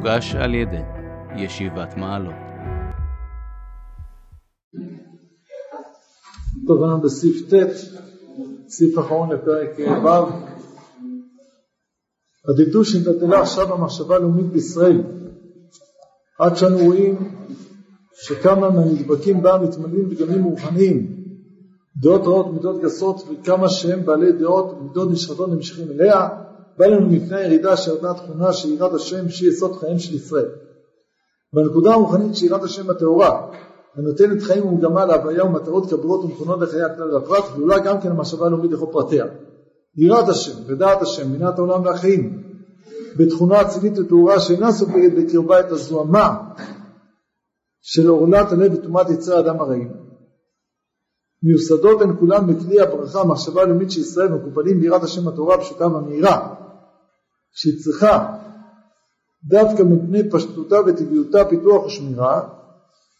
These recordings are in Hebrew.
מוגש על ידי ישיבת מעלות. טוב, אנחנו בסעיף ט', סעיף אחרון לפרק ו'. הדקדוש שנתתלה עכשיו במחשבה הלאומית בישראל, עד שאנו רואים שכמה מהנדבקים בה מתמלאים בגנים רוחניים, דעות רעות, מידות גסות, וכמה שהם בעלי דעות ומידות נשחטות נמשכים אליה, בא לנו מפני הירידה שירדה תכונה של יראת השם שהיא יסוד חייהם של ישראל. בנקודה הרוחנית של יראת השם הטהורה, הנותנת חיים ומגמה להוויה ומטרות כבירות ומכונות לחיי הכלל והפרט, גלולה גם כן המחשבה הלאומית לכל פרטיה. יראת השם ודעת השם, בינת העולם והחיים, בתכונה אצילית וטהורה שאינה סופגת בקרבה את הזוהמה של עורלת הלב וטומאת יצרי האדם הרעים. מיוסדות הן כולן בכלי הברכה, המחשבה הלאומית של ישראל, מקופלים ביראת השם התורה הפשוטה והמהירה, שהיא צריכה דווקא מפני פשטותה וטבעיותה פיתוח ושמירה,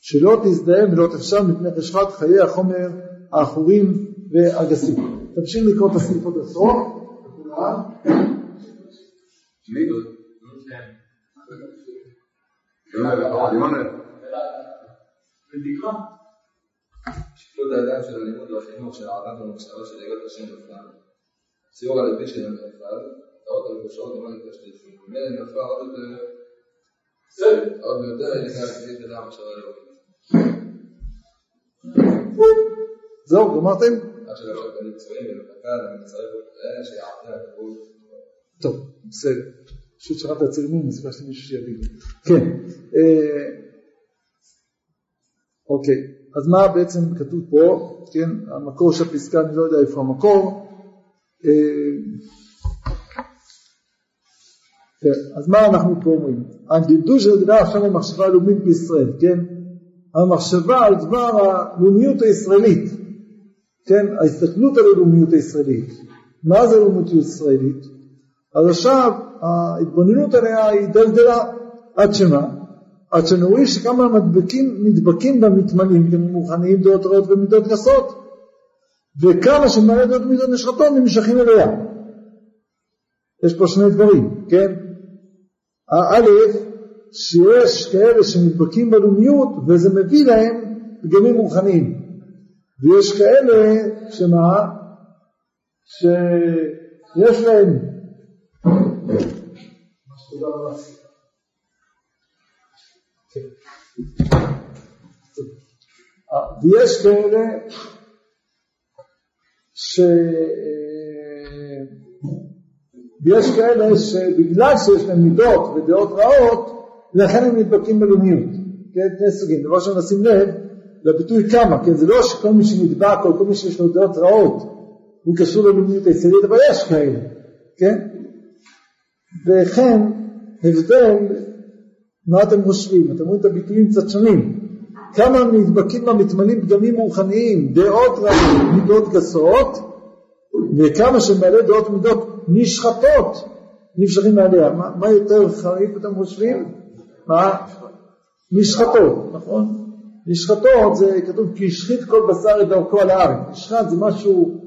שלא תזדהם ולא תפשע מפני חשכת חיי החומר העכורים והגסים. תמשיך לקרוא את הסעיף עוד הסוף. שפלות האדם של הלימוד והחינוך של אהבת המחשבה של יגעת השם בפרט, ציור הלוי שלהם בפרט, מטרות המקושרות למען יותר שתלפים. ממילא נפל עוד יותר, בסדר, עוד יותר ינקה לפי את המחשבה הלאומית. זהו, גמרתם? אני. טוב, בסדר. פשוט שכחת הצילומים, אז ביקשתי מישהו שיביא. כן. אה, אוקיי, אז מה בעצם כתוב פה? כן, המקור של הפסקה, אני לא יודע איפה המקור. כן, אז מה אנחנו פה אומרים? הגידול של המדינה עכשיו במחשבה הלאומית בישראל, כן? המחשבה על דבר הלאומיות הישראלית, כן? ההסתכלות על הלאומיות הישראלית. מה זה לאומיות ישראלית? אז עכשיו ההתבוננות עליה היא דלדלה עד שמה? עד שנראה שכמה מדבקים, נדבקים בה מתמלאים גם מוכנים דעות רעות ומידות גסות וכמה שמלא דעות ומידות נשחטות נמשכים אליה. יש פה שני דברים, כן? א', שיש כאלה שנדבקים בלאומיות וזה מביא להם פגמים רוחניים ויש כאלה שמה? שיש להם ויש כאלה ש... ויש כאלה שבגלל שיש להם מידות ודעות רעות, לכן הם נדבקים בלאומיות. כן, שני סוגים. דבר ראשון נשים לב לביטוי כמה, כן, זה לא שכל מי שנדבק או כל מי שיש לו דעות רעות הוא קשור ללאומיות הישראלית, אבל יש כאלה, כן? וכן הבדל מה אתם חושבים? אתם רואים את הביטויים קצת שונים. כמה נדבקים בה מתמלאים פגמים רוחניים, דעות רעות, מידות גסות, וכמה שמעלה דעות ומידות נשחטות, נמשכים מעליה. מה, מה יותר חריף אתם חושבים? מה? נשחטות, נכון? נשחטות זה כתוב כי השחית כל בשר את דרכו על הארץ. נשחט זה משהו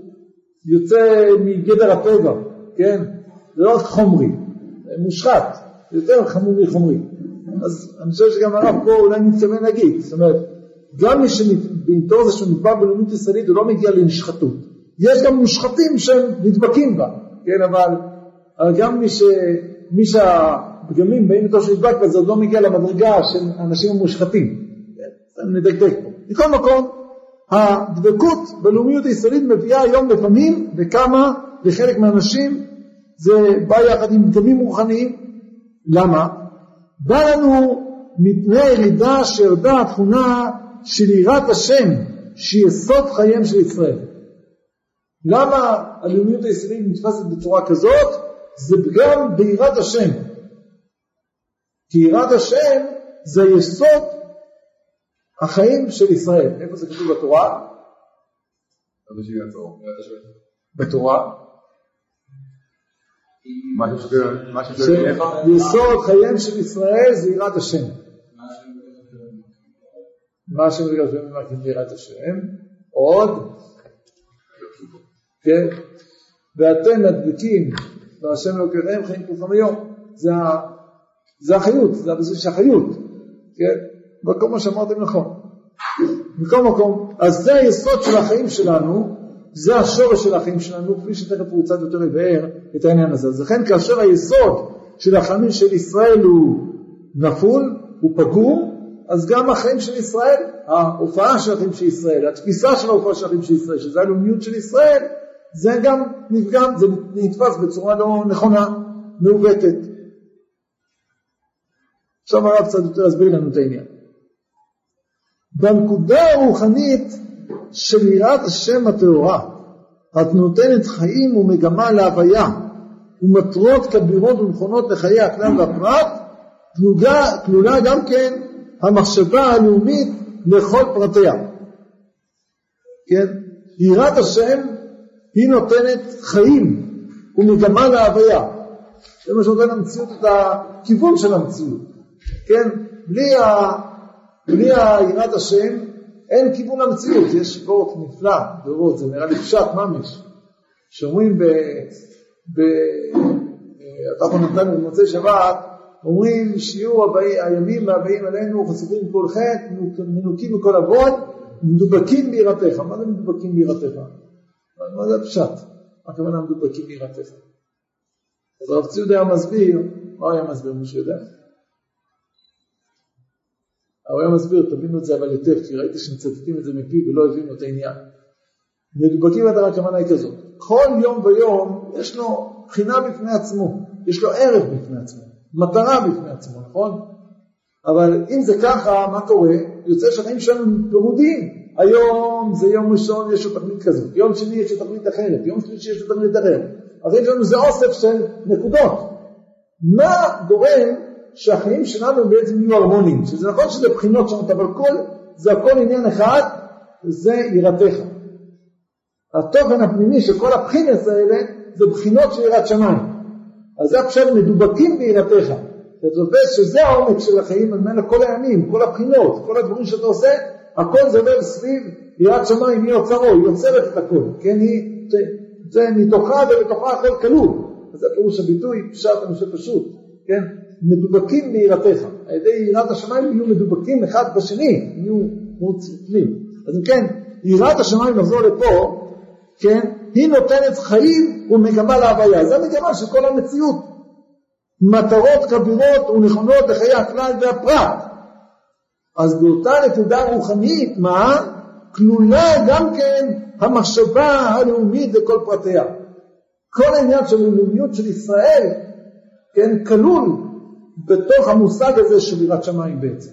יוצא מגדר הטבע, כן? זה לא רק חומרי, מושחת, זה יותר חמור מחומרי. אז אני חושב שגם הרב פה אולי מתכוון להגיד, זאת אומרת, גם מי שבעיתו זה שהוא נדבק בלאומית ישראלית הוא לא מגיע לנשחטות. יש גם מושחתים שהם נדבקים בה, כן, אבל, אבל גם מי, ש, מי שהפגמים באים איתו שנדבק בה זה עוד לא מגיע למדרגה של האנשים המושחתים. נדקדק פה. מכל מקום, הדבקות בלאומיות הישראלית מביאה היום לפעמים, וכמה, לחלק מהאנשים, זה בא יחד עם פגמים רוחניים. למה? בא לנו מפני ירידה שירדה התכונה של יראת השם, שהיא יסוד חייהם של ישראל. למה הלאומיות הישראלית נתפסת בצורה כזאת? זה פגם ביראת השם. כי יראת השם זה יסוד החיים של ישראל. איפה זה כתוב בתורה? בתורה. יסוד חייהם של ישראל זה יראת השם. מה השם בגלל שהם מלכים ביראת השם? עוד? כן? ואתם מדביקים והשם אלוקיכם חיים כולכם היום. זה החיות, זה הביזוי של החיות, כן? וכל מה שאמרתם נכון. מכל מקום, אז זה היסוד של החיים שלנו, זה השורש של החיים שלנו, כפי שתכף הוא קצת יותר יבאר את העניין הזה. אז לכן כאשר היסוד של החיים של ישראל הוא נפול, הוא פגום, אז גם החיים של ישראל, ההופעה של החיים של ישראל, התפיסה של ההופעה של החיים של ישראל, שזה הלאומיות של ישראל, זה גם נפגם, זה נתפס בצורה לא נכונה, מעוותת. עכשיו הרב קצת יותר יסביר לנו את העניין. בנקודה הרוחנית של יראת השם הטהורה, את נותנת חיים ומגמה להוויה, ומטרות כבירות ונכונות לחיי הכלל והפרט, כלולה גם כן המחשבה הלאומית לכל פרטיה. כן? יראת השם היא נותנת חיים ומגמה להוויה. זה מה שנותן למציאות את הכיוון של המציאות. כן? בלי, ה... בלי יראת השם אין כיוון למציאות. יש וורט נפלא, וורט, זה נראה לי פשט ממש, שאומרים ב... ב... אתה נתנו במוצאי שבת, אומרים שיהיו הבאי, הימים הבאים עלינו חשופים כל חטא, מנוקים מכל עוון, מדובקים ביראתך. מה זה מדובקים ביראתך? מה זה הפשט? הכוונה מדובקים ביראתך? אז הרב ציוד היה מסביר, מה היה מסביר? מישהו יודע? הוא היה מסביר, תבינו את זה אבל היטב, כי ראיתי שמצטטים את זה מפי ולא הבינו את העניין. מדובקים את הכוונה היא כזאת, כל יום ויום יש לו בחינה בפני עצמו, יש לו ערך בפני עצמו. מטרה בפני עצמו, נכון? אבל אם זה ככה, מה קורה? יוצא שהחיים שלנו פירודים. היום זה יום ראשון, יש לו תכלית כזאת, יום שני יש לו תכלית אחרת, יום שלישי יש לו תכלית אחרת. החיים שלנו זה אוסף של נקודות. מה גורם שהחיים שלנו בעצם יהיו הרמוניים? שזה נכון שזה בחינות שונות, אבל כל, זה הכל עניין אחד, זה יראתך. התוכן הפנימי של כל הבחינס האלה זה בחינות של יראת שמיים. אז זה עכשיו מדובקים ביראתך. אתה תופס שזה העומק של החיים, ממנו כל הימים, כל הבחינות, כל הדברים שאתה עושה, הכל זה עובר סביב יראת שמיים, היא אוצרו, היא יוצרת את הכל, כן, היא, זה, מתוכה ובתוכה הכל כלול. אז זה פירוש הביטוי, פשט חושב פשוט, כן, מדובקים ביראתך. על ידי יראת השמיים יהיו מדובקים אחד בשני, יהיו מוצפים. אז אם כן, יראת השמיים נחזור לפה, כן, היא נותנת חיים ומגמה להוויה. זה המגמה של כל המציאות. מטרות כבירות ונכונות לחיי הכלל והפרט. אז באותה נקודה רוחנית, מה? כלולה גם כן המחשבה הלאומית לכל פרטיה. כל העניין של הלאומיות של ישראל, כן, כלול בתוך המושג הזה של יראת שמיים בעצם.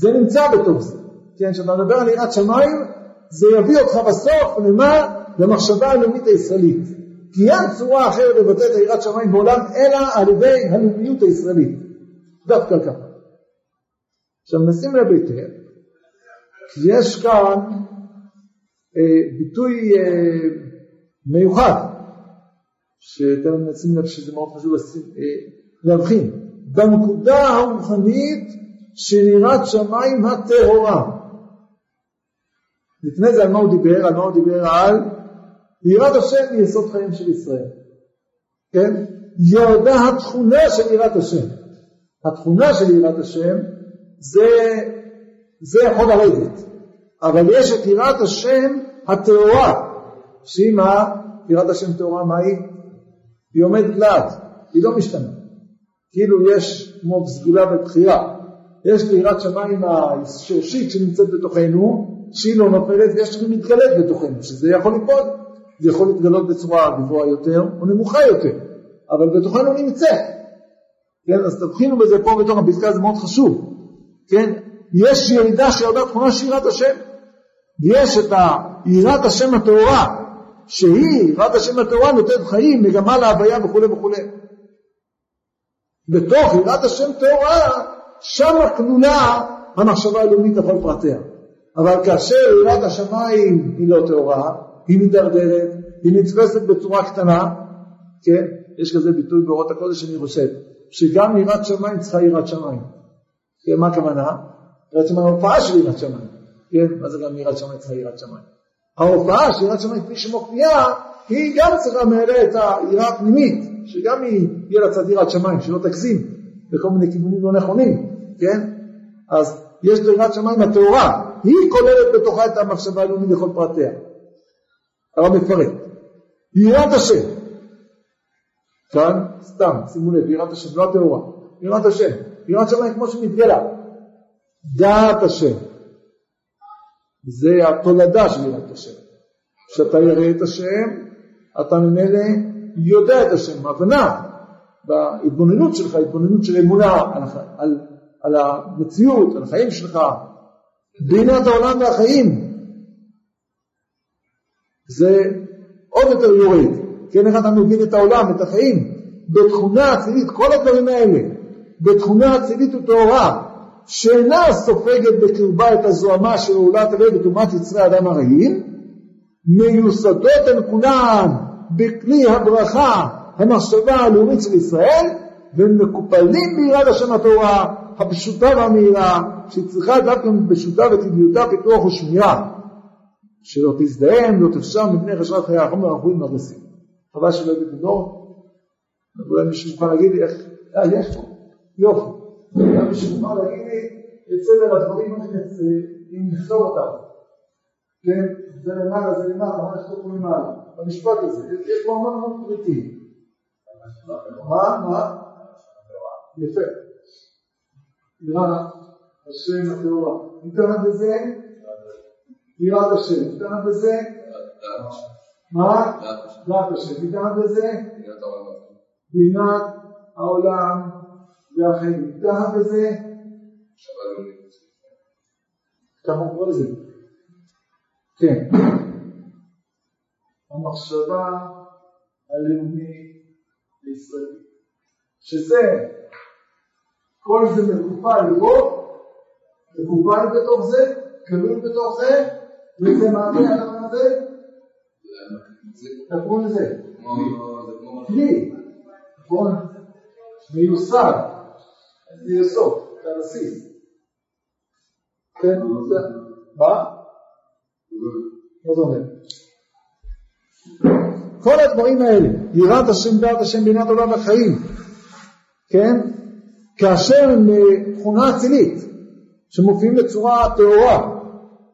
זה נמצא בתוך זה. כן, כשאתה מדבר על יראת שמיים, זה יביא אותך בסוף למה? למחשבה הלאומית הישראלית. כי אין צורה אחרת לבטא את היראת שמיים בעולם אלא על ידי הלאומיות הישראלית. דווקא ככה. עכשיו נשים לב היטב, כי יש כאן אה, ביטוי אה, מיוחד, שאתם נשים לב שזה מאוד חשוב לשים, אה, להבחין, בנקודה הרוחנית של יראת שמיים הטהורה. לפני זה על מה הוא דיבר? על מה הוא דיבר? על יראת השם היא יסוד חיים של ישראל. כן? ירדה התכונה של יראת השם. התכונה של יראת השם זה, זה יכול לרדת. אבל יש את יראת השם הטהורה, שהיא מה? יראת השם טהורה מה היא? היא עומדת לאט, היא לא משתנה. כאילו יש כמו סגולה ובחירה. יש לי יראת שמיים השורשית שנמצאת בתוכנו, שהיא לא נופלת ויש לי מתגלית בתוכנו, שזה יכול ליפול. זה יכול להתגלות בצורה גבוהה יותר או נמוכה יותר, אבל בתוכנו נמצא. כן, אז תבחינו בזה פה בתוך הפסקה, זה מאוד חשוב. כן, יש ירידה שירדה תכונה של יראת השם, ויש את יראת השם הטהורה, שהיא, יראת השם הטהורה נותנת חיים, מגמה להוויה וכולי וכולי. בתוך יראת השם טהורה, שמה כלולה המחשבה הלאומית לכל פרטיה. אבל כאשר יראת השמיים היא לא טהורה, היא מידרדרת, היא נתפסת בצורה קטנה, כן? יש כזה ביטוי באורות הקודש שאני חושב, שגם יראת שמיים צריכה יראת שמיים. כן, מה הכוונה? יראת שמיים ההופעה של יראת שמיים. כן, מה זה גם יראת שמיים צריכה יראת שמיים? ההופעה של יראת שמיים כפי שמופיעה, היא גם צריכה מעלה את היראה הפנימית, שגם היא יהיה לה קצת יראת שמיים, שלא תגזים. בכל מיני כיוונים לא נכונים, כן? אז יש דרגת שמיים הטהורה, היא כוללת בתוכה את המחשבה הלאומית לכל פרטיה. הרב מפרט. יראת השם. כאן, סתם, שימו לב, יראת השם, לא הטהורה. יראת השם. יראת שמיים כמו שמתגלה. דעת השם. זה התולדה של יראת השם. כשאתה ירא את השם, אתה ממילא יודע את השם, הבנה בהתבוננות שלך, התבוננות של אמונה על, על, על המציאות, על החיים שלך, בינת העולם והחיים. זה עוד יותר יורד, כן, איך אתה מבין את העולם, את החיים, בתכונה אצילית, כל הדברים האלה, בתכונה אצילית וטהורה, שאינה סופגת בקרבה את הזוהמה של עולת הלב וטומאת יצרי האדם הרעים, מיוסדות הן כולן בכלי הברכה, המחשבה הלאומית של ישראל, והם מקופלים ביראת השם התורה הפשוטה והמהירה, שהיא צריכה דווקא פשוטה וטבעיותה פיתוח ושמירה, שלא תזדהם, לא תפשר מפני חשרת חיי החומר הרפואיים והגסים. חבל שלא הייתי בדור, אולי מישהו יוכל להגיד לי איך, אה, יש פה, יופי. גם יוכל להגיד לי, יצא על הדברים אם נכתוב אותם. כן, זה למעלה, זה למעלה, מה נכתוב פה למעלה? במשפט הזה, יש פה המון המון פריטים. מה? מה? יפה. יראה השם הטהורה. ניתנת בזה? יראת השם. ניתנת בזה? מה? דעת השם. ניתנת בזה? בינת העולם והחיים. ניתנת בזה? כמה הוא קורא לזה? כן. המחשבה הלאומית הישראלית. שזה, כל זה מקופל בו, מקופל בתוך זה, כלול בתוך זה, וזה מענה הדבר הזה, קוראים לזה? כלי, נכון? מיוסד, זה יסוד, זה הבסיס. כן, מה? מה זה אומר? כל הדברים האלה, יראת השם, דעת השם, בינת עולם החיים, כן? כאשר הם תכונה אצילית, שמופיעים בצורה טהורה,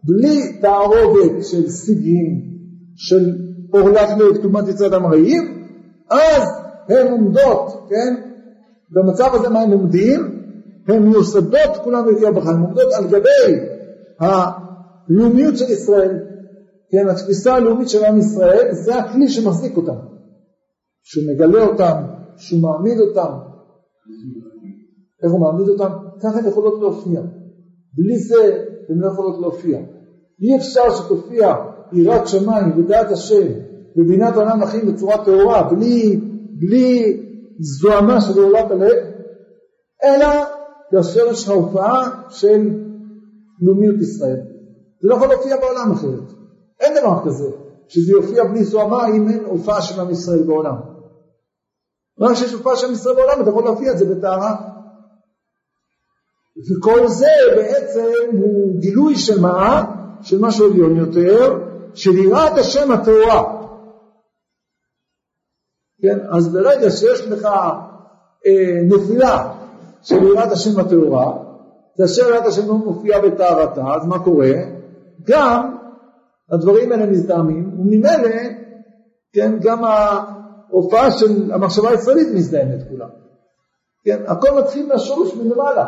בלי תערובת של סיגים, של עורלת לב, כתומת יצד המראים, אז הן עומדות, כן? במצב הזה מה הם עומדים? הן מיוסדות כולן בקריאה בחיים, עומדות על גבי הלאומיות של ישראל, כן, התפיסה הלאומית של עם ישראל, זה הכלי שמחזיק אותם, שהוא מגלה אותם, שהוא מעמיד אותם, איך הוא מעמיד אותם? ככה הן יכולות להופיע, בלי זה הן לא יכולות להופיע, אי אפשר שתופיע יראת שמיים ודעת השם ובינת עולם החיים בצורה טהורה, בלי, בלי זוהמה של עולת הלב, אלא כאשר יש לך הופעה של לאומיות ישראל. זה לא יכול להופיע בעולם אחרת. אין דבר כזה, שזה יופיע בלי זוהמה אם אין הופעה של עם ישראל בעולם. רק כשיש הופעה של עם ישראל בעולם אתה יכול להופיע את זה בטהרה. וכל זה בעצם הוא גילוי של מה? של משהו עליון יותר, של יראת השם הטהורה. כן, אז ברגע שיש לך אה, נפילה של יראת השם הטהורה, כאשר יראת השם לא מופיע בטהרתה, אז מה קורה? גם הדברים האלה מזדהמים, וממילא, כן, גם ההופעה של המחשבה הישראלית מזדהמת כולה. כן, הכל מתחיל מהשורש מלמעלה.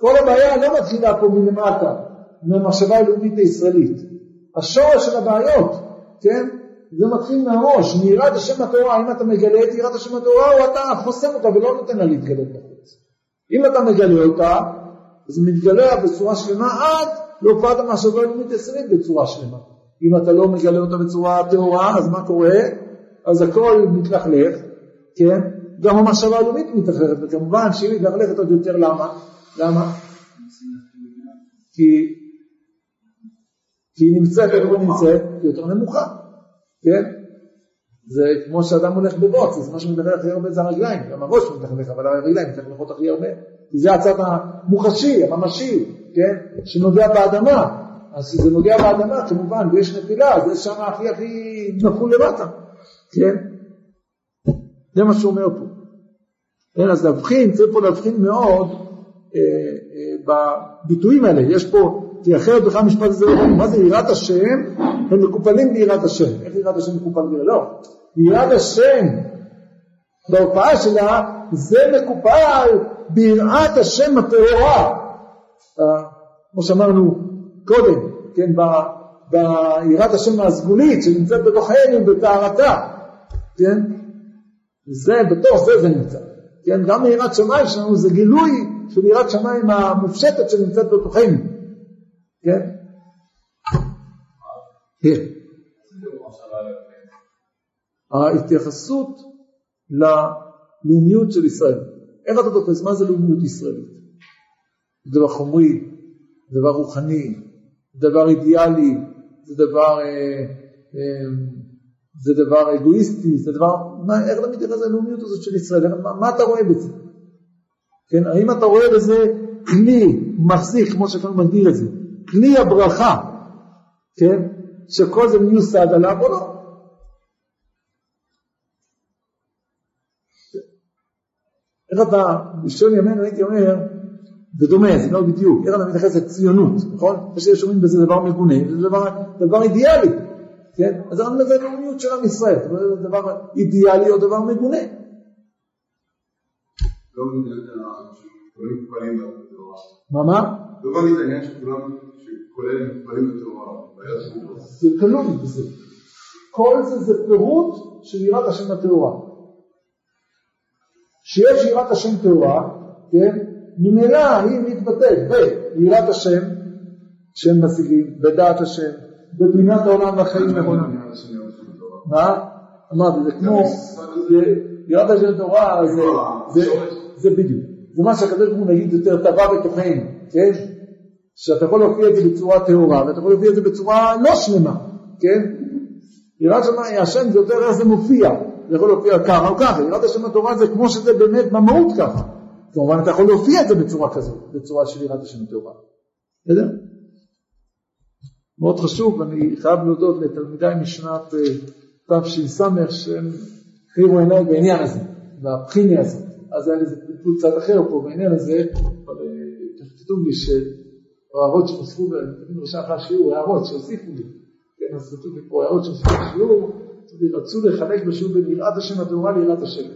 כל הבעיה לא מתחילה פה מלמטה, מהמחשבה הלאומית הישראלית. השורש של הבעיות, כן, זה מתחיל מהראש, מיראת השם התורה, אם אתה מגלה את יראת השם התורה, או אתה חוסם אותה ולא נותן לה להתגלות בחוץ. אם אתה מגלה אותה, זה מתגלה בצורה שלמה עד להופעת המחשבה הלאומית הישראלית בצורה שלמה. אם אתה לא מגלה אותה בצורה טהורה, אז מה קורה? אז הכל מתלכלך, כן? גם המחשבה הלאומית מתלכלכת, וכמובן שהיא מתלכלכת עוד יותר, למה? למה? כי, כי היא נמצאת, איפה היא נמצאת? היא יותר נמוכה, כן? זה כמו שאדם הולך בבוץ, אז מה שמתלכלך הכי הרבה זה הרגליים, גם הראש מתלכלך, אבל הרגליים מתלכלכות הכי הרבה, כי זה הצד המוחשי, הממשי, כן? שנוגע באדמה, אז כשזה נוגע באדמה כמובן ויש נפילה זה שם הכי הכי נפול למטה, כן? זה מה שהוא אומר פה. כן, אז להבחין, צריך פה להבחין מאוד אה, אה, בביטויים האלה. יש פה, כי אחרת בכלל המשפט הזה לא ברור, מה זה יראת השם? הם מקופלים ביראת השם. איך יראת השם מקופל ביראת? לא. יראת השם בהופעה שלה זה מקופל ביראת השם הטהורה. אה, כמו שאמרנו קודם, כן, ביראת השם הסגולית שנמצאת בתוכנו בטהרתה, כן? זה, בתוך זה זה נמצא. כן, גם יראת שמיים שלנו זה גילוי של יראת שמיים המופשטת שנמצאת בתוכנו, כן? כן. ההתייחסות ללאומיות של ישראל. איך אתה תופס? מה זה לאומיות ישראלית? זה דבר חומרי, זה דבר רוחני, זה דבר אידיאלי, זה דבר, אה, אה, זה דבר אגואיסטי, זה דבר, מה, איך אתה מתייחס ללאומיות הזאת של ישראל? מה, מה אתה רואה בזה? כן, האם אתה רואה בזה כלי מחזיק, כמו שאתה מגדיר את זה, כלי הברכה, כן, שכל זה מיוסד עליו או לא? איך אתה, בשביל ימינו הייתי אומר, זה דומה, זה לא בדיוק, איך אתה מתייחס לציונות, נכון? יש שיש אומרים בזה דבר מגונה, זה דבר, דבר אידיאלי, כן? אז אנחנו מזה לאומיות של עם ישראל, זה דבר אידיאלי או דבר מגונה. לא מה מה? לא מבין את העניין שכולם, שכולל מתפללים בתורה. זה כלול בזה. כל זה זה פירוט של יראת השם הטהורה. שיש יראת השם טהורה, כן? ממילא היא מתבטאת ביראת השם, שהם משיגים, בדעת השם, בבינת העולם והחיים נכונים. מה? אמרתי, זה כמו, יראת השם תורה זה בדיוק. זה מה שהקדוש ברוך הוא נגיד יותר טבע בתוכנו, כן? שאתה יכול להופיע את זה בצורה טהורה, ואתה יכול להופיע את זה בצורה לא שלמה, כן? יראת שמיים, השם זה יותר איך זה מופיע, זה יכול להופיע ככה או ככה, יראת השם התורה זה כמו שזה באמת במהות ככה. כמובן אתה יכול להופיע את זה בצורה כזאת, בצורה של יראת השם הטהורה. בסדר? מאוד חשוב, אני חייב להודות לתלמידיי משנת אה, תש"ס שהם החירו עיניי בעניין הזה, בבחיני הזה. אז היה לזה טיפול קצת אחר פה בעניין הזה, אבל אה, כתוב לי שהערות שנוספו, בראשון אחרי השיעור, הערות שהוסיפו לי, כן, אז כתוב לי פה הערות שהוסיפו לשיעור, רצו לחלק בשיעור בין יראת השם הטהורה ליראת השם.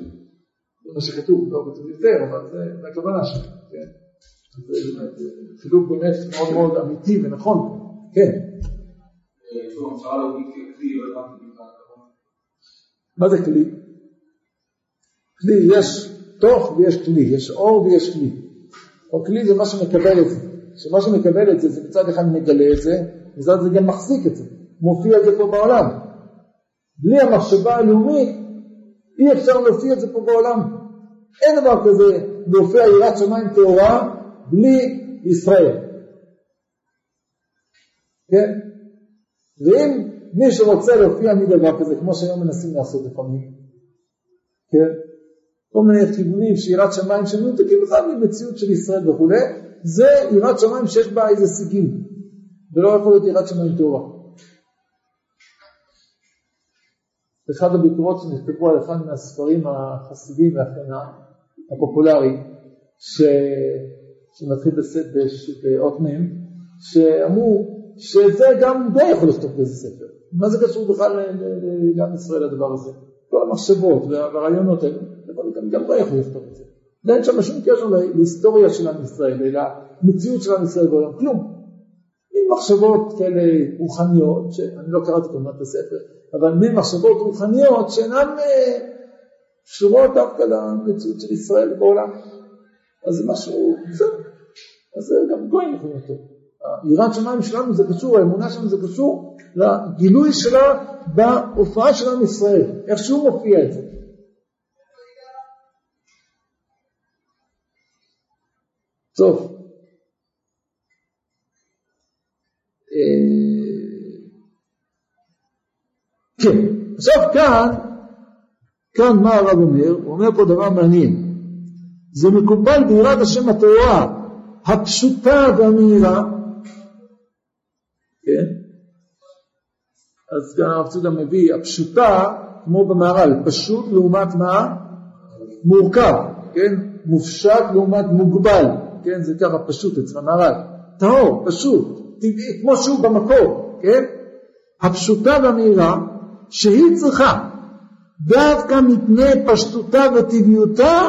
זה מה שכתוב, לא כתוב יותר, אבל זה הכוונה שלי, כן? זה באמת חילוק באמת מאוד מאוד אמיתי ונכון, כן. מה זה כלי? כלי, יש תוך ויש כלי, יש אור ויש כלי. או כלי זה מה שמקבל את זה. שמה שמקבל את זה, זה מצד אחד מגלה את זה, מצד זה גם מחזיק את זה. מופיע את זה פה בעולם. בלי המחשבה הלאומית אי אפשר להופיע את זה פה בעולם. אין דבר כזה להופיע יראת שמיים טהורה בלי ישראל. כן? ואם מי שרוצה להופיע מדבר כזה, כמו שהיום מנסים לעשות לפעמים, כן? כל מיני כיוונים שיראת שמיים שמנותקים בכלל ממציאות של ישראל וכולי, זה יראת שמיים שיש בה איזה סיגים, ולא יכול להיות יראת שמיים טהורה. אחד הביקורות שנכתבו על אחד מהספרים החסידים והכנה הפופולרי ש... שמתחיל באות מ' שאמרו שזה גם די יכול לכתוב באיזה ספר. מה זה קשור בכלל לעם ישראל הדבר הזה? כל המחשבות והרעיונות האלה, גם די יכול לכתוב את זה. ואין שם שום קשר להיסטוריה של עם ישראל, אלא למציאות של עם ישראל בעולם, כלום. עם מחשבות כאלה רוחניות, שאני לא קראתי כמובן את הספר, אבל מין מחשבות רוחניות שאינן אה, קשורות דווקא למציאות של ישראל בעולם. אז זה משהו, בסדר, אז זה גם גויים יכולים לתת. יראת שמיים שלנו זה קשור, האמונה שלנו זה קשור לגילוי שלה בהופעה של עם ישראל, איך שהוא מופיע את זה. טוב. אה, כן, עכשיו כאן, כאן מה הרב אומר? הוא אומר פה דבר מעניין. זה מקובל ביראת השם הטהורה הפשוטה והמהירה, כן? אז כאן הרב צודה מביא הפשוטה כמו במהר"ל, פשוט לעומת מה? מורכב. כן? מופשט לעומת מוגבל, כן? זה ככה פשוט אצל המהר"ל. טהור, פשוט, טבעי, כמו שהוא במקור, כן? הפשוטה והמהירה, שהיא צריכה, דווקא מפני פשטותה וטבעיותה,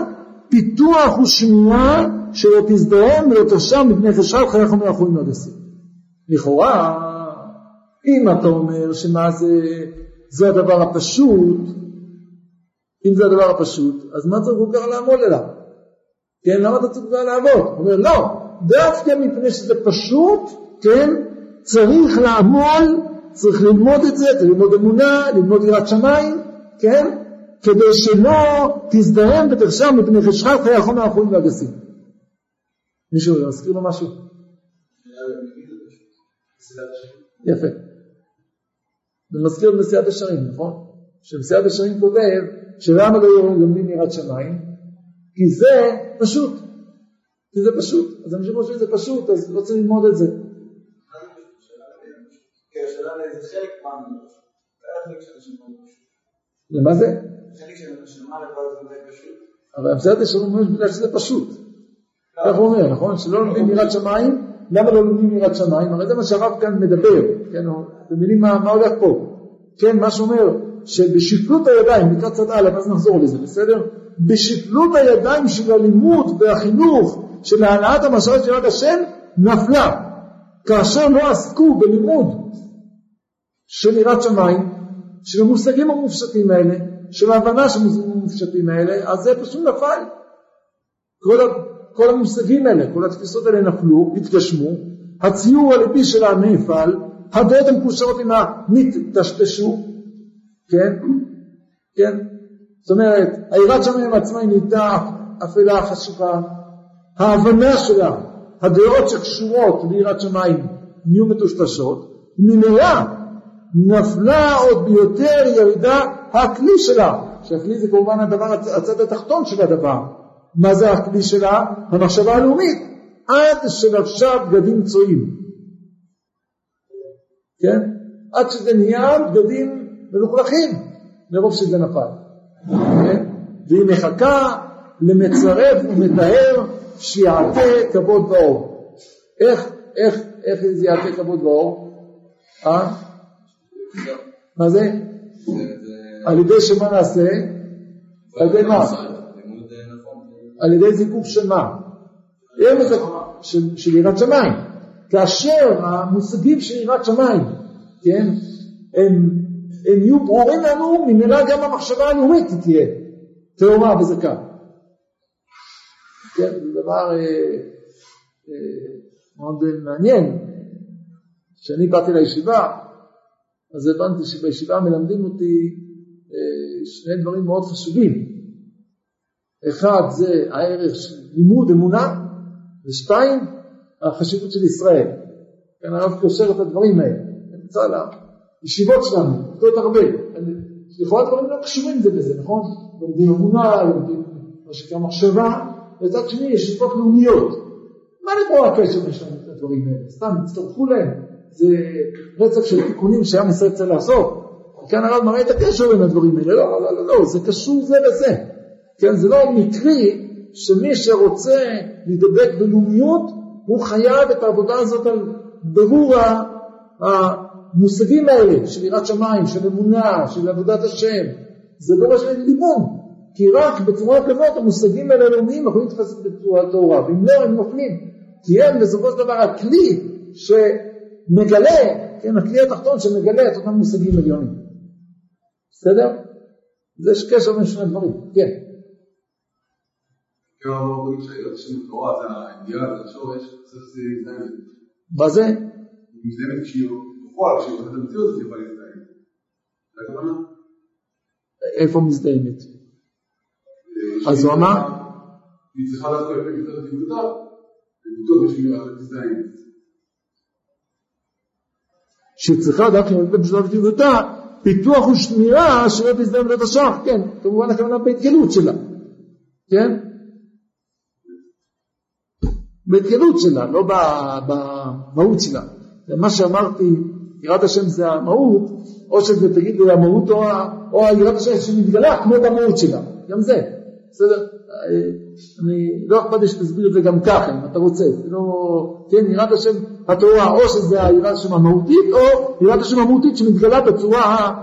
פיתוח ושמיעה שלא תזדהם ולא תשם מפני חשב חייך ומאחורים מהגסים. לכאורה, אם אתה אומר שמה זה, זה הדבר הפשוט, אם זה הדבר הפשוט, אז מה צריך כל כך לעמוד אליו? כן, למה אתה צריך כבר לעבוד? הוא אומר, לא, דווקא מפני שזה פשוט, כן, צריך לעמול, צריך ללמוד את זה, צריך ללמוד אמונה, ללמוד יראת שמיים, כן, כדי שלא תזדהם ותרשם מפני חשכת חיי החומר האחרונים והגסים. מישהו מזכיר לו משהו? יפה. זה מזכיר את נשיאת השערים, נכון? שנשיאת השערים כותב שלמה לא לומדים יראת שמיים? כי זה פשוט. כי זה פשוט. אז אנשים חושבים שזה פשוט, אז לא צריך ללמוד את זה. למה זה? אבל מסיעת השערים אומר בגלל שזה פשוט. כך הוא אומר, נכון? שלא לומדים יראת שמיים, למה לא לומדים יראת שמיים? הרי זה מה שהרב כאן מדבר, כן? מבינים מה הולך פה? כן, מה שאומר, שבשפלות הידיים, לקראת צד א', אז נחזור לזה, בסדר? בשפלות הידיים של הלימוד והחינוך של העלאת המשרת של יד השם, נפלה. כאשר לא עסקו בלימוד של יראת שמיים, של המושגים המופשטים האלה, של ההבנה של המושגים המופשטים האלה, אז זה פשוט נפל. כל, כל המושגים האלה, כל התפיסות האלה נפלו, התגשמו, הציור הליבי שלה נפל, הדעות המקושרות עימה נטשטשו, כן? כן? זאת אומרת, היראת שמיים עצמה היא נהייתה אפלה חשוכה, ההבנה שלה, הדעות שקשורות ליראת שמיים נהיו מטושטשות, ממילא נפלה עוד ביותר ירידה הכלי שלה, שהכלי זה כמובן הדבר, הצד התחתון של הדבר. מה זה הכלי שלה? המחשבה הלאומית. עד שלבשה בגדים צועים. כן? עד שזה נהיה בגדים מלוכלכים, מרוב שזה נפל. והיא מחכה למצרף ומטהר שיעטה כבוד ואור. איך, איך, איך זה יעטה כבוד ואור? אה? מה זה? על ידי שמה נעשה? על ידי מה? על ידי זיקוף של מה? של יראת שמיים. כאשר המושגים של יראת שמיים, כן, הם, הם יהיו ברורים לנו, ממילא גם המחשבה הלאומית תהיה טהורה וזכה. כן, זה דבר אה, אה, מאוד מעניין. כשאני באתי לישיבה, אז הבנתי שבישיבה מלמדים אותי אה, שני דברים מאוד חשובים. אחד זה הערך של לימוד אמונה, ושתיים, החשיבות של ישראל. כן, הרב קושר את הדברים האלה. נמצא לישיבות שלנו, קצת הרבה. לכאורה דברים לא קשורים זה בזה, נכון? לומדים אמונה, לומדים מה שנקרא מחשבה, ומצד שני יש שיטות לאומיות. מה לפה הקשר בין את הדברים האלה? סתם, הצטרפו להם. זה רצף של תיקונים שעם ישראל צריך לעשות. כאן הרב מראה את הקשר בין הדברים האלה. לא, לא, לא, לא, זה קשור זה לזה. כן, זה לא מקרי שמי שרוצה להידבק בלאומיות, הוא חייב את העבודה הזאת על ברור המושגים האלה של יראת שמיים, של אמונה, של עבודת השם. זה דורש לימוד, כי רק בצורה כזאת המושגים האלה הלאומיים יכולים להתפס בצורה טהורה, ואם לא הם נופלים, כי הם בסופו של דבר הכלי שמגלה, כן, הכלי התחתון שמגלה את אותם מושגים עליונים. בסדר? יש קשר בין שני הדברים, כן. מה זה? בפועל, כשהיא הולכת למציאות, היא יכולה להזדהן. זה הכוונה? איפה מזדיינת? אז הוא אמר? היא צריכה לעשות את יותר תפקודה, ובטוח בשביל להזדהן. שהיא צריכה דווקא לבית בשלב תפקודתה, פיתוח ושמירה שלא תזדהן בית השח, כן, כמובן הכוונה בהתגלות שלה, כן? בהתגלות שלה, לא במהות שלה. מה שאמרתי, יראת השם זה המהות, או שזה תגיד לי המהות או, או יראת השם שמתגלה כמו במהות שלה, גם זה. בסדר? אני לא אכפת לי שתסביר את זה גם ככה, אם אתה רוצה. זה לא, כן, יראת השם התורה, או שזה היראת השם המהותית, או יראת השם המהותית שמתגלה בצורה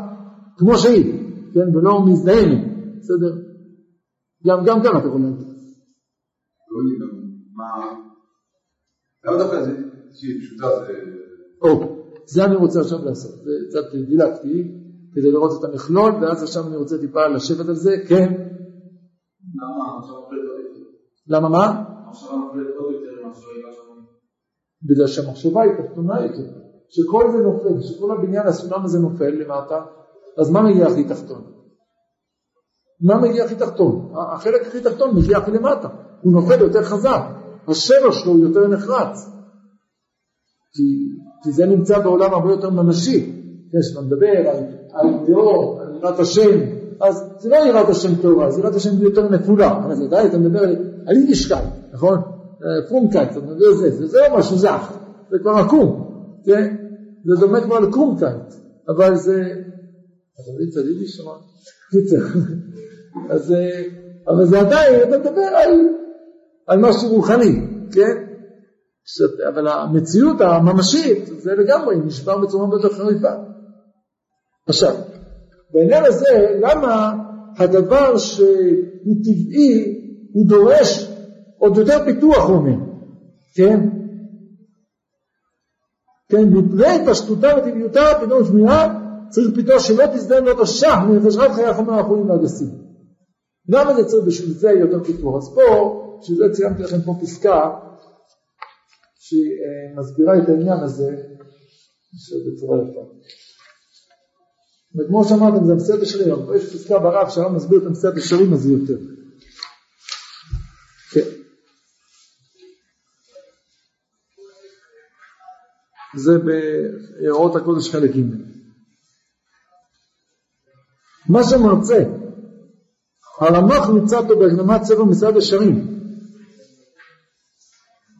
כמו שהיא, כן, ולא מזדהמת, בסדר? גם, גם כאן אתה יכול להגיד. לא מה... למה דווקא זה שהיא פשוטה זה... זה אני רוצה עכשיו לעשות, זה קצת דילגתי כדי לראות את המכלול, ואז עכשיו אני רוצה טיפה לשבת על זה, כן. למה מה? בגלל שהמחשבה היא תחתונה יותר. שכל זה נופל, שכל הבניין הסולם הזה נופל למטה, אז מה מגיע הכי תחתון? מה מגיע הכי תחתון? החלק הכי תחתון מגיע הכי למטה, הוא נופל יותר חזק, השבר שלו הוא יותר נחרץ. כי, כי זה נמצא בעולם הרבה יותר ממשי. כן, כשאתה מדבר על, על דעות, על יראת השם, אז זה לא יראת השם טובה, זה יראת השם יותר נפולה. אז עדיין אתה מדבר על יידישקייט, נכון? פרומקייט, אתה מדבר זה, זה, לא משהו זך, זה כבר עקום, כן? זה דומה כבר לקרומקייט, אבל זה... אתה מבין את היידיש? קיצר. אז, אבל זה עדיין, אתה מדבר על, על משהו רוחני, כן? אבל המציאות הממשית זה לגמרי נשבר בצורה יותר חריפה. עכשיו, בעניין הזה, למה הדבר שהוא טבעי, הוא דורש עוד יותר פיתוח, הוא אומר, כן? כן, מפני פשטותה וטבעיותה, פתאום שמיעה, צריך פיתוח שלא תזדהן לא תשח מנפשת חיי החומר האחרונים והגסים. למה זה צריך בשביל זה יותר פיתוח? אז פה, בשביל זה ציינתי לכם פה פסקה שהיא מסבירה את העניין הזה בצורה יפה. וכמו שאמרתם זה המסעד ישרים, אבל יש פסקה ברב שהרב מסביר את המסעד ישרים הזה יותר. כן. זה באורות הקודש חלק ג'. מה שמרצה, הרמ"ח נמצא פה בהקדמת ספר מסעד ישרים.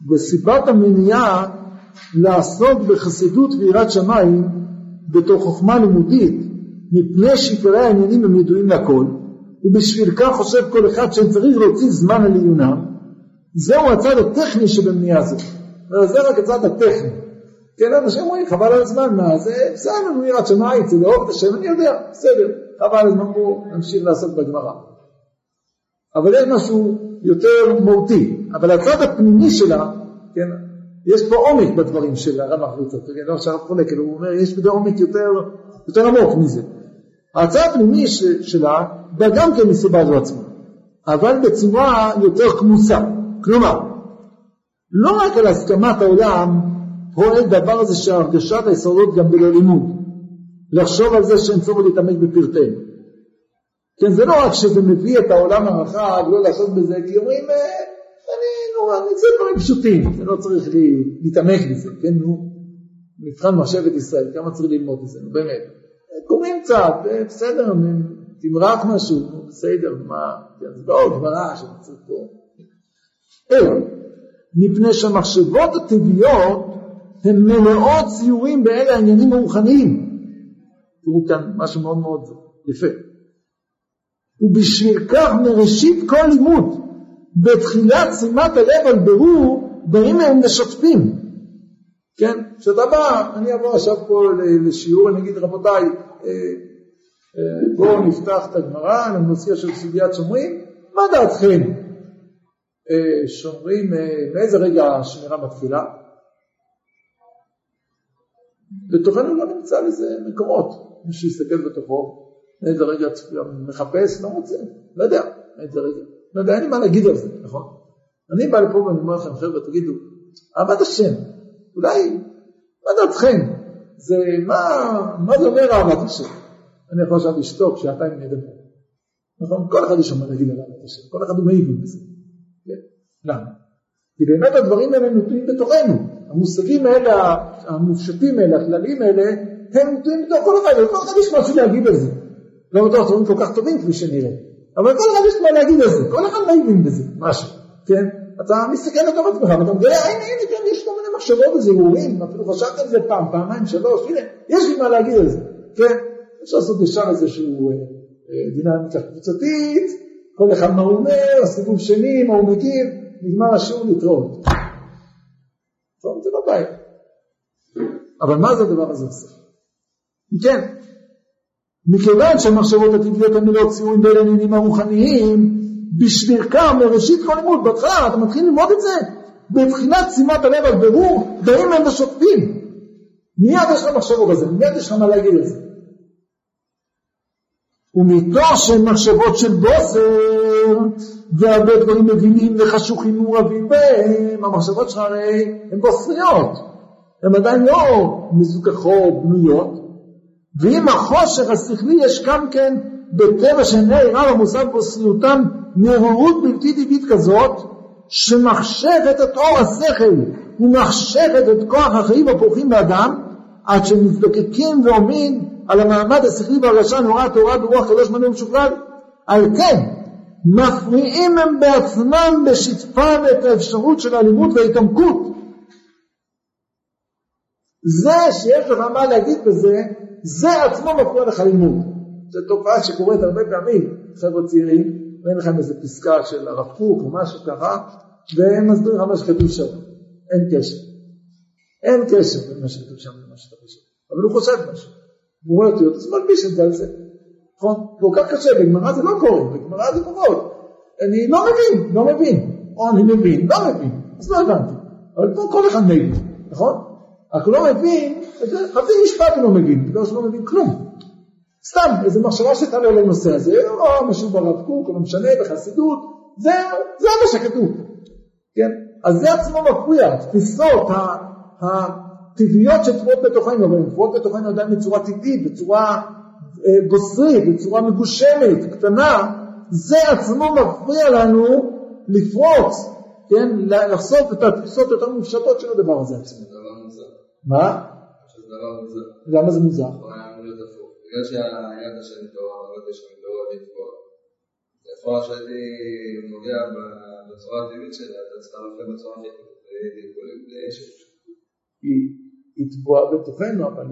וסיבת המניעה לעסוק בחסידות ויראת שמיים בתור חוכמה לימודית מפני שעיקרי העניינים הם ידועים לכל ובשביל כך חושב כל אחד שהם צריך להוציא זמן על עיונם זהו הצד הטכני שבמניעה הזאת. זה רק הצד הטכני. כן אנשים אומרים חבל על הזמן מה זה? בסדר נו יראת שמיים זה לאהוב את השם אני יודע בסדר חבל על הזמן בואו נמשיך לעסוק בגמרא. אבל יש משהו יותר מהותי, אבל הצד הפנימי שלה, כן, יש פה עומק בדברים של הרב מחריצה, כן, לא שהרב חולק, הוא אומר, יש בזה עומק יותר, יותר עמוק מזה. הצד הפנימי ש, שלה בא גם כן מסיבה זו עצמה, אבל בצורה יותר כמוסה. כלומר, לא רק על הסכמת העולם פועל דבר הזה שהרגשת היסודות גם בלא לימוד, לחשוב על זה שאין צורך להתעמק בפרטיהם. כן, זה לא רק שזה מביא את העולם הרחב, לא לעשות בזה, כי אומרים, אה, אני, נו, אני, זה דברים פשוטים, זה לא צריך להתעמק בזה, כן, נו, מבחן מחשבת ישראל, כמה צריך ללמוד בזה, נו, באמת. קוראים קצת, אה, בסדר, תמרח משהו, בסדר, מה, כן, זה לא גמרא שמצריך פה. אלא, מפני שהמחשבות הטבעיות הן מלאות ציורים באלה העניינים הרוחניים. תראו כאן משהו מאוד מאוד יפה. ובשביל כך מראשית כל לימוד, בתחילת שימת הלב על ברור, באים מהם לשתפים. כן? כשאתה בא, אני אבוא עכשיו פה לשיעור, אני אגיד רבותיי, אה, אה, בואו נפתח את הגמרא, אני מציע של סוגיית שומרים, מה דעתכם? אה, שומרים, מאיזה רגע השמירה מתחילה? בתוכנו לא נמצא לזה מקומות, מי שיסתכל בתוכו, איזה רגע מחפש, לא מוצא, לא יודע, איזה רגע, לא יודע, אין לי מה להגיד על זה, נכון? אני בא לפה ואני אומר לכם, חבר'ה, תגידו, אהבת השם, אולי, מה דעתכם? זה, מה, מה זה אומר אהבת השם? אני יכול עכשיו לשתוק שעתיים אני אדבר. נכון? כל אחד יש שם מה להגיד על אהבת השם, כל אחד הוא מעיב בזה. כן? למה? כי באמת הדברים האלה נטועים בתוכנו. המושגים האלה, המופשטים האלה, הכללים האלה, הם נטועים בתוך כל אחד, וכל אחד יש משהו להגיד על זה. לא בטוח דברים כל כך טובים כפי שנראה, אבל כל אחד יש מה להגיד על זה, כל אחד מבין בזה משהו, כן? אתה מסתכל על עצמך ואתה מגלה, הנה, הנה, כן, יש כל מיני מחשבות וזיהורים, אפילו חשבתי על זה פעם, פעמיים, שלוש, הנה, יש לי מה להגיד על זה, כן? אפשר לעשות ישר איזשהו אה, אה, דינמיקה קבוצתית, כל אחד מה הוא אומר, סיבוב שני, מה הוא מגיב, נגמר השיעור להתראות. טוב, זה לא בעיה. אבל מה זה הדבר הזה עושה? כן, מכיוון שהמחשבות הטבעיות הן ללא ציורים בין העניינים הרוחניים, בשבירכם לראשית כל לימוד, בהתחלה אתה מתחיל ללמוד את זה, בבחינת שימת הלב על בירור, באים הם ושותפים. מיד יש לך מחשבות על מיד יש לך מה להגיד על זה. ומתוך שהן מחשבות של בוסר, והרבה דברים מבינים וחשוכים מעורבים בהם, המחשבות שלך הרי הן בוסריות, הן עדיין לא מזוכחות, בנויות, ואם החושך השכלי יש גם כן בטבע שאינה עירה ומושג בוסריותם מהורות בלתי טבעית כזאת, שמחשכת את אור השכל ומחשכת את כוח החיים הפורחים באדם, עד שמזדקקים ועומדים על המעמד השכלי והרגשה נורא תורה ברוח קדוש מנוע ומשוכלל. על כן, מפריעים הם בעצמם בשטפם את האפשרות של הלימוד וההתעמקות. זה שיש לך מה להגיד בזה, זה עצמו מפריע לך ללמוד. זו תופעה שקורית הרבה פעמים, חבר'ה צעירים, ואין לכם איזה פסקה של הרב קוק או משהו ככה, והם מסבירים לך מה שכתוב שם. אין קשר. אין קשר בין מה שכתוב שם למה שאתה חושב. אבל הוא חושב משהו. הוא רואה אותי, אז מלביש את זה על זה. נכון? כל כך קשה, בגמרא זה לא קורה, בגמרא זה קורה. אני לא מבין, לא מבין. או אני מבין, לא מבין. אז לא הבנתי. אבל פה כל אחד מבין, נכון? רק הוא לא מבין, חצי משפט הוא לא מבין, בגלל שהוא לא מבין כלום. סתם, איזו מחשבה שתעלה לנושא הזה, או משהו ברב קוק, או לא משנה, בחסידות, זה, זה מה שכתוב. כן? אז זה עצמו מפריע, התפיסות הטבעיות שטבועות בתוכנו, אבל הן טבועות בתוכנו עדיין בצורה טבעית, בצורה אה, בוסרית, בצורה מגושמת, קטנה, זה עצמו מפריע לנו לפרוץ, כן? לחשוף את התפיסות יותר מופשטות של הדבר הזה עצמו. מה? למה זה מוזר? בגלל שהיד השני טובה, הרגל השני לא אוהבים פה. להיות שהייתי נוגע בצורה הטבעית שלה, אתה צריך להלכת בצורה הכי. היא טבועה בתוכנו, אבל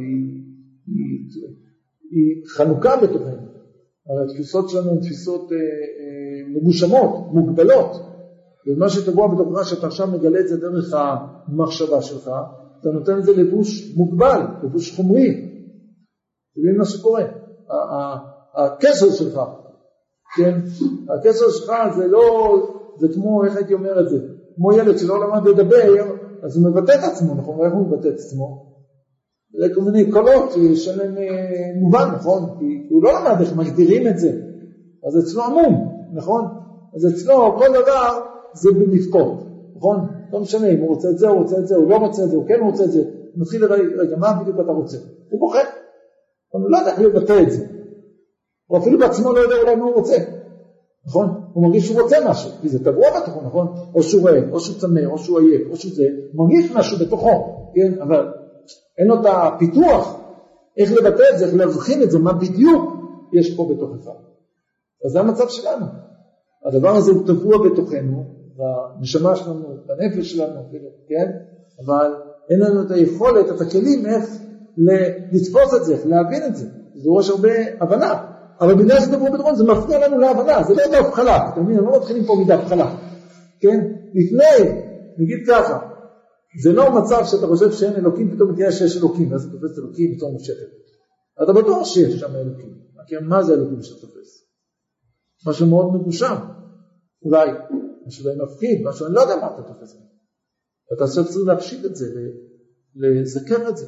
היא חנוקה בתוכנו. הרי התפיסות שלנו הן תפיסות אה, אה, מגושמות, מוגבלות. ומה שטבוע בתוכך, שאתה עכשיו מגלה את זה דרך המחשבה שלך, אתה נותן לזה לבוש מוגבל, לבוש חומרי. אתה מבין מה שקורה? הקשר שלך, כן? הקשר שלך זה לא, זה כמו, איך הייתי אומר את זה? כמו ילד שלא למד לדבר, אז הוא מבטא את עצמו, נכון? איך הוא מבטא את עצמו? זה כל מיני קולות שאין להם אה, מובן, נכון? כי הוא לא למד איך מגדירים את זה. אז אצלו עמום, נכון? אז אצלו כל דבר זה בלבכות, נכון? לא משנה אם הוא רוצה את זה, הוא רוצה את זה, הוא לא רוצה את זה, הוא כן רוצה את זה. הוא מתחיל לרגע, רגע, מה בדיוק אתה רוצה? הוא בוכה. הוא לא יודע איך לבטא את זה. הוא אפילו בעצמו לא יודע אולי מה הוא רוצה. נכון? הוא מרגיש שהוא רוצה משהו, כי זה טבוע בתוכו, נכון? או שהוא רעב, או שהוא צמא, או שהוא עייף, או שהוא זה, הוא מרגיש משהו בתוכו, כן? אבל אין לו את הפיתוח איך לבטא את זה, איך להבחין את זה, מה בדיוק יש פה בתוכך. אז זה המצב שלנו. הדבר הזה הוא טבוע בתוכנו, בנשמה שלנו, בנפש שלנו, כן? אבל אין לנו את היכולת, את הכלים איך לתפוס את זה, להבין את זה. זה דורש הרבה הבנה. אבל בגלל שזה דבר בדרון זה מפריע לנו להבנה, זה לא חלק, אתה מבין? לא מתחילים פה מדף חלק, כן? לפני, נגיד ככה, זה לא מצב שאתה חושב שאין אלוקים, פתאום תראה שיש אלוקים, ואז אתה תופס אלוקים פתאום מושטת. אתה בטוח שיש שם אלוקים, כי מה זה אלוקים שאתה תופס? משהו מאוד מגושם, אולי, משהו די מפחיד, משהו, אני לא יודע מה אתה תופס. אתה עכשיו צריך להפשיט את זה, לזכר את זה.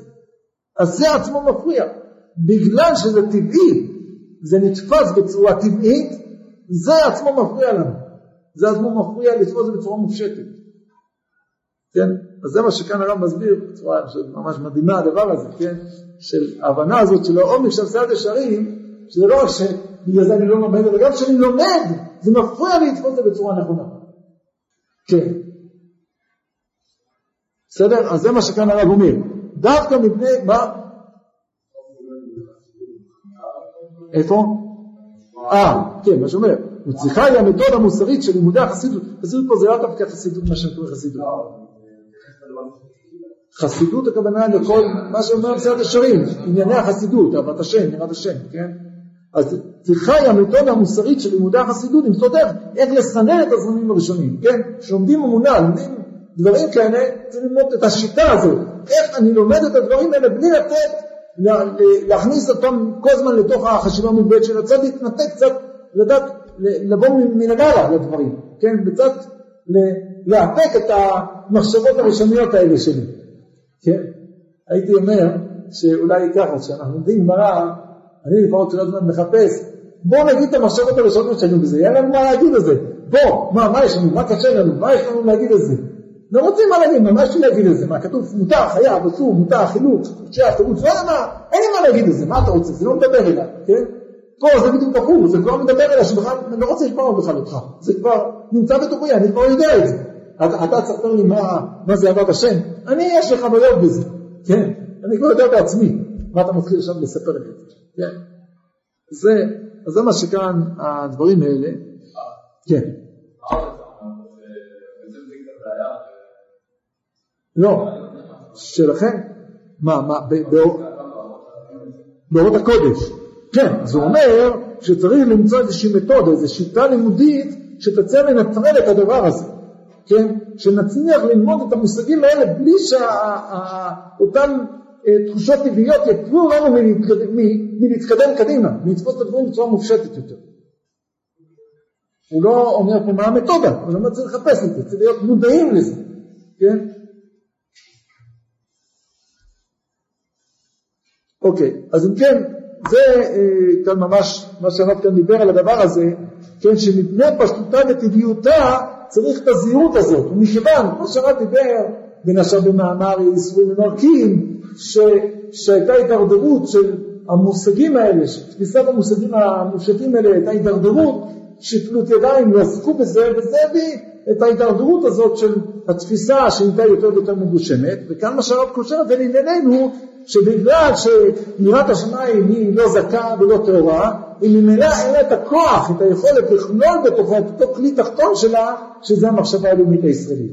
אז זה עצמו מפריע, בגלל שזה טבעי, זה נתפס בצורה טבעית, זה עצמו מפריע לנו. זה עצמו מפריע לתפוס את זה בצורה מופשטת. כן? אז זה מה שכאן הרב מסביר בצורה ממש מדהימה הדבר הזה, כן? של ההבנה הזאת של העומק של סייעת ישרים, שזה לא רק שבגלל זה אני לא לומד, אלא גם כשאני לומד, זה מפריע לי לתפוס את זה בצורה נכונה. כן. בסדר? אז זה מה שכאן הרב אומר. דווקא מפני, מה? איפה? אה, כן, מה שאומר, וצריכה היא המתודה המוסרית של לימודי החסידות, חסידות פה זה לא דווקא חסידות, מה שקורא חסידות. חסידות הכוונה לכל מה שאומר מסילת ישרים, ענייני החסידות, אהבת השם, יראת השם, כן? אז היא המתודה המוסרית של לימודי החסידות למצוא דרך איך לסנן את הזרמים הראשונים, כן? כשלומדים אמונה, לומדים דברים כאלה, צריך ללמוד את השיטה הזאת, איך אני לומד את הדברים האלה בלי לתת, להכניס אותם כל הזמן לתוך החשיבה המוגבלת של הצד, להתנתק קצת, לדעת, לבוא מן הגלה לדברים, כן? וקצת לאפק את המחשבות הראשוניות האלה שלי, כן? הייתי אומר שאולי ככה, כשאנחנו לומדים גמרא, אני לפחות כל הזמן מחפש, בואו נגיד את המחשבות הראשונות שלנו בזה, אין לנו מה להגיד על זה, בוא, מה, מה יש לנו, מה קשה לנו, מה יש לנו להגיד על זה? לא רוצים מה להגיד, מה יש לי להגיד על זה? מה כתוב מותר, חייב, אסור, מותר, חילוק, חודשי תירוץ, לא יודע מה, אין לי מה להגיד על זה, מה אתה רוצה? זה לא מדבר אליי, כן? פה זה בדיוק הפוך, זה כבר מדבר אליי, שבכלל, אני לא רוצה לשמוע בכלל אותך, זה כבר נמצא בתוכי, אני כבר יודע את זה. אתה תספר לי מה זה עבודת השם, אני יש לי חוויות בזה, כן? אני כבר יודע בעצמי, מה אתה מתחיל עכשיו לספר לי כן? זה, אז זה מה שכאן הדברים האלה, כן. לא, שלכם, מה, מה, באורות הקודש, כן, זה אומר שצריך למצוא איזושהי מתודה, איזושהי שיטה לימודית שתצא לנטרל את הדבר הזה, כן, שנצליח ללמוד את המושגים האלה בלי שאותם תחושות טבעיות יפריעו לנו מלהתקדם קדימה, מלתפוס את הדברים בצורה מופשטת יותר. הוא לא אומר פה מה המתודה, הוא אומר צריך לחפש את זה, צריך להיות מודעים לזה, כן? אוקיי, אז אם כן, זה אה, כאן ממש מה שהרב כאן דיבר על הדבר הזה, כן, שמפני פשטותה וטבעיותה צריך את הזהירות הזאת, ומכיוון, כמו שהרב דיבר, בין השאר במאמר איסורים ומרקים, שהייתה הידרדרות של המושגים האלה, שתפיסת המושגים המופשטים האלה הייתה הידרדרות, שפלות ידיים לא עסקו בזה, וזה הביא את ההידרדרות הזאת של התפיסה שהייתה יותר ויותר מגושמת, וכאן מה שהרב קושר את זה לענייננו, שבגלל שיראת השמיים היא לא זכה ולא טהורה, היא ממילא אין את הכוח, את היכולת לכלול בתוכה את אותו כלי תחתון שלה, שזה המחשבה הלאומית הישראלית.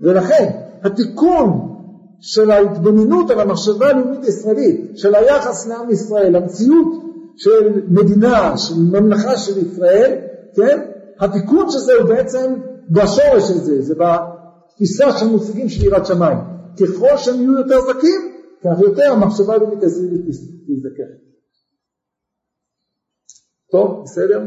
ולכן התיקון של ההתבוננות על המחשבה הלאומית הישראלית, של היחס לעם ישראל, המציאות של מדינה, של ממלכה של ישראל, כן? התיקון של זה הוא בעצם בשורש של זה, זה בתפיסה של מושגים של יראת שמיים. ככל שהם יהיו יותר זכים, כך יותר המחשבה הלאומית הישראלית תזדקן. טוב, בסדר?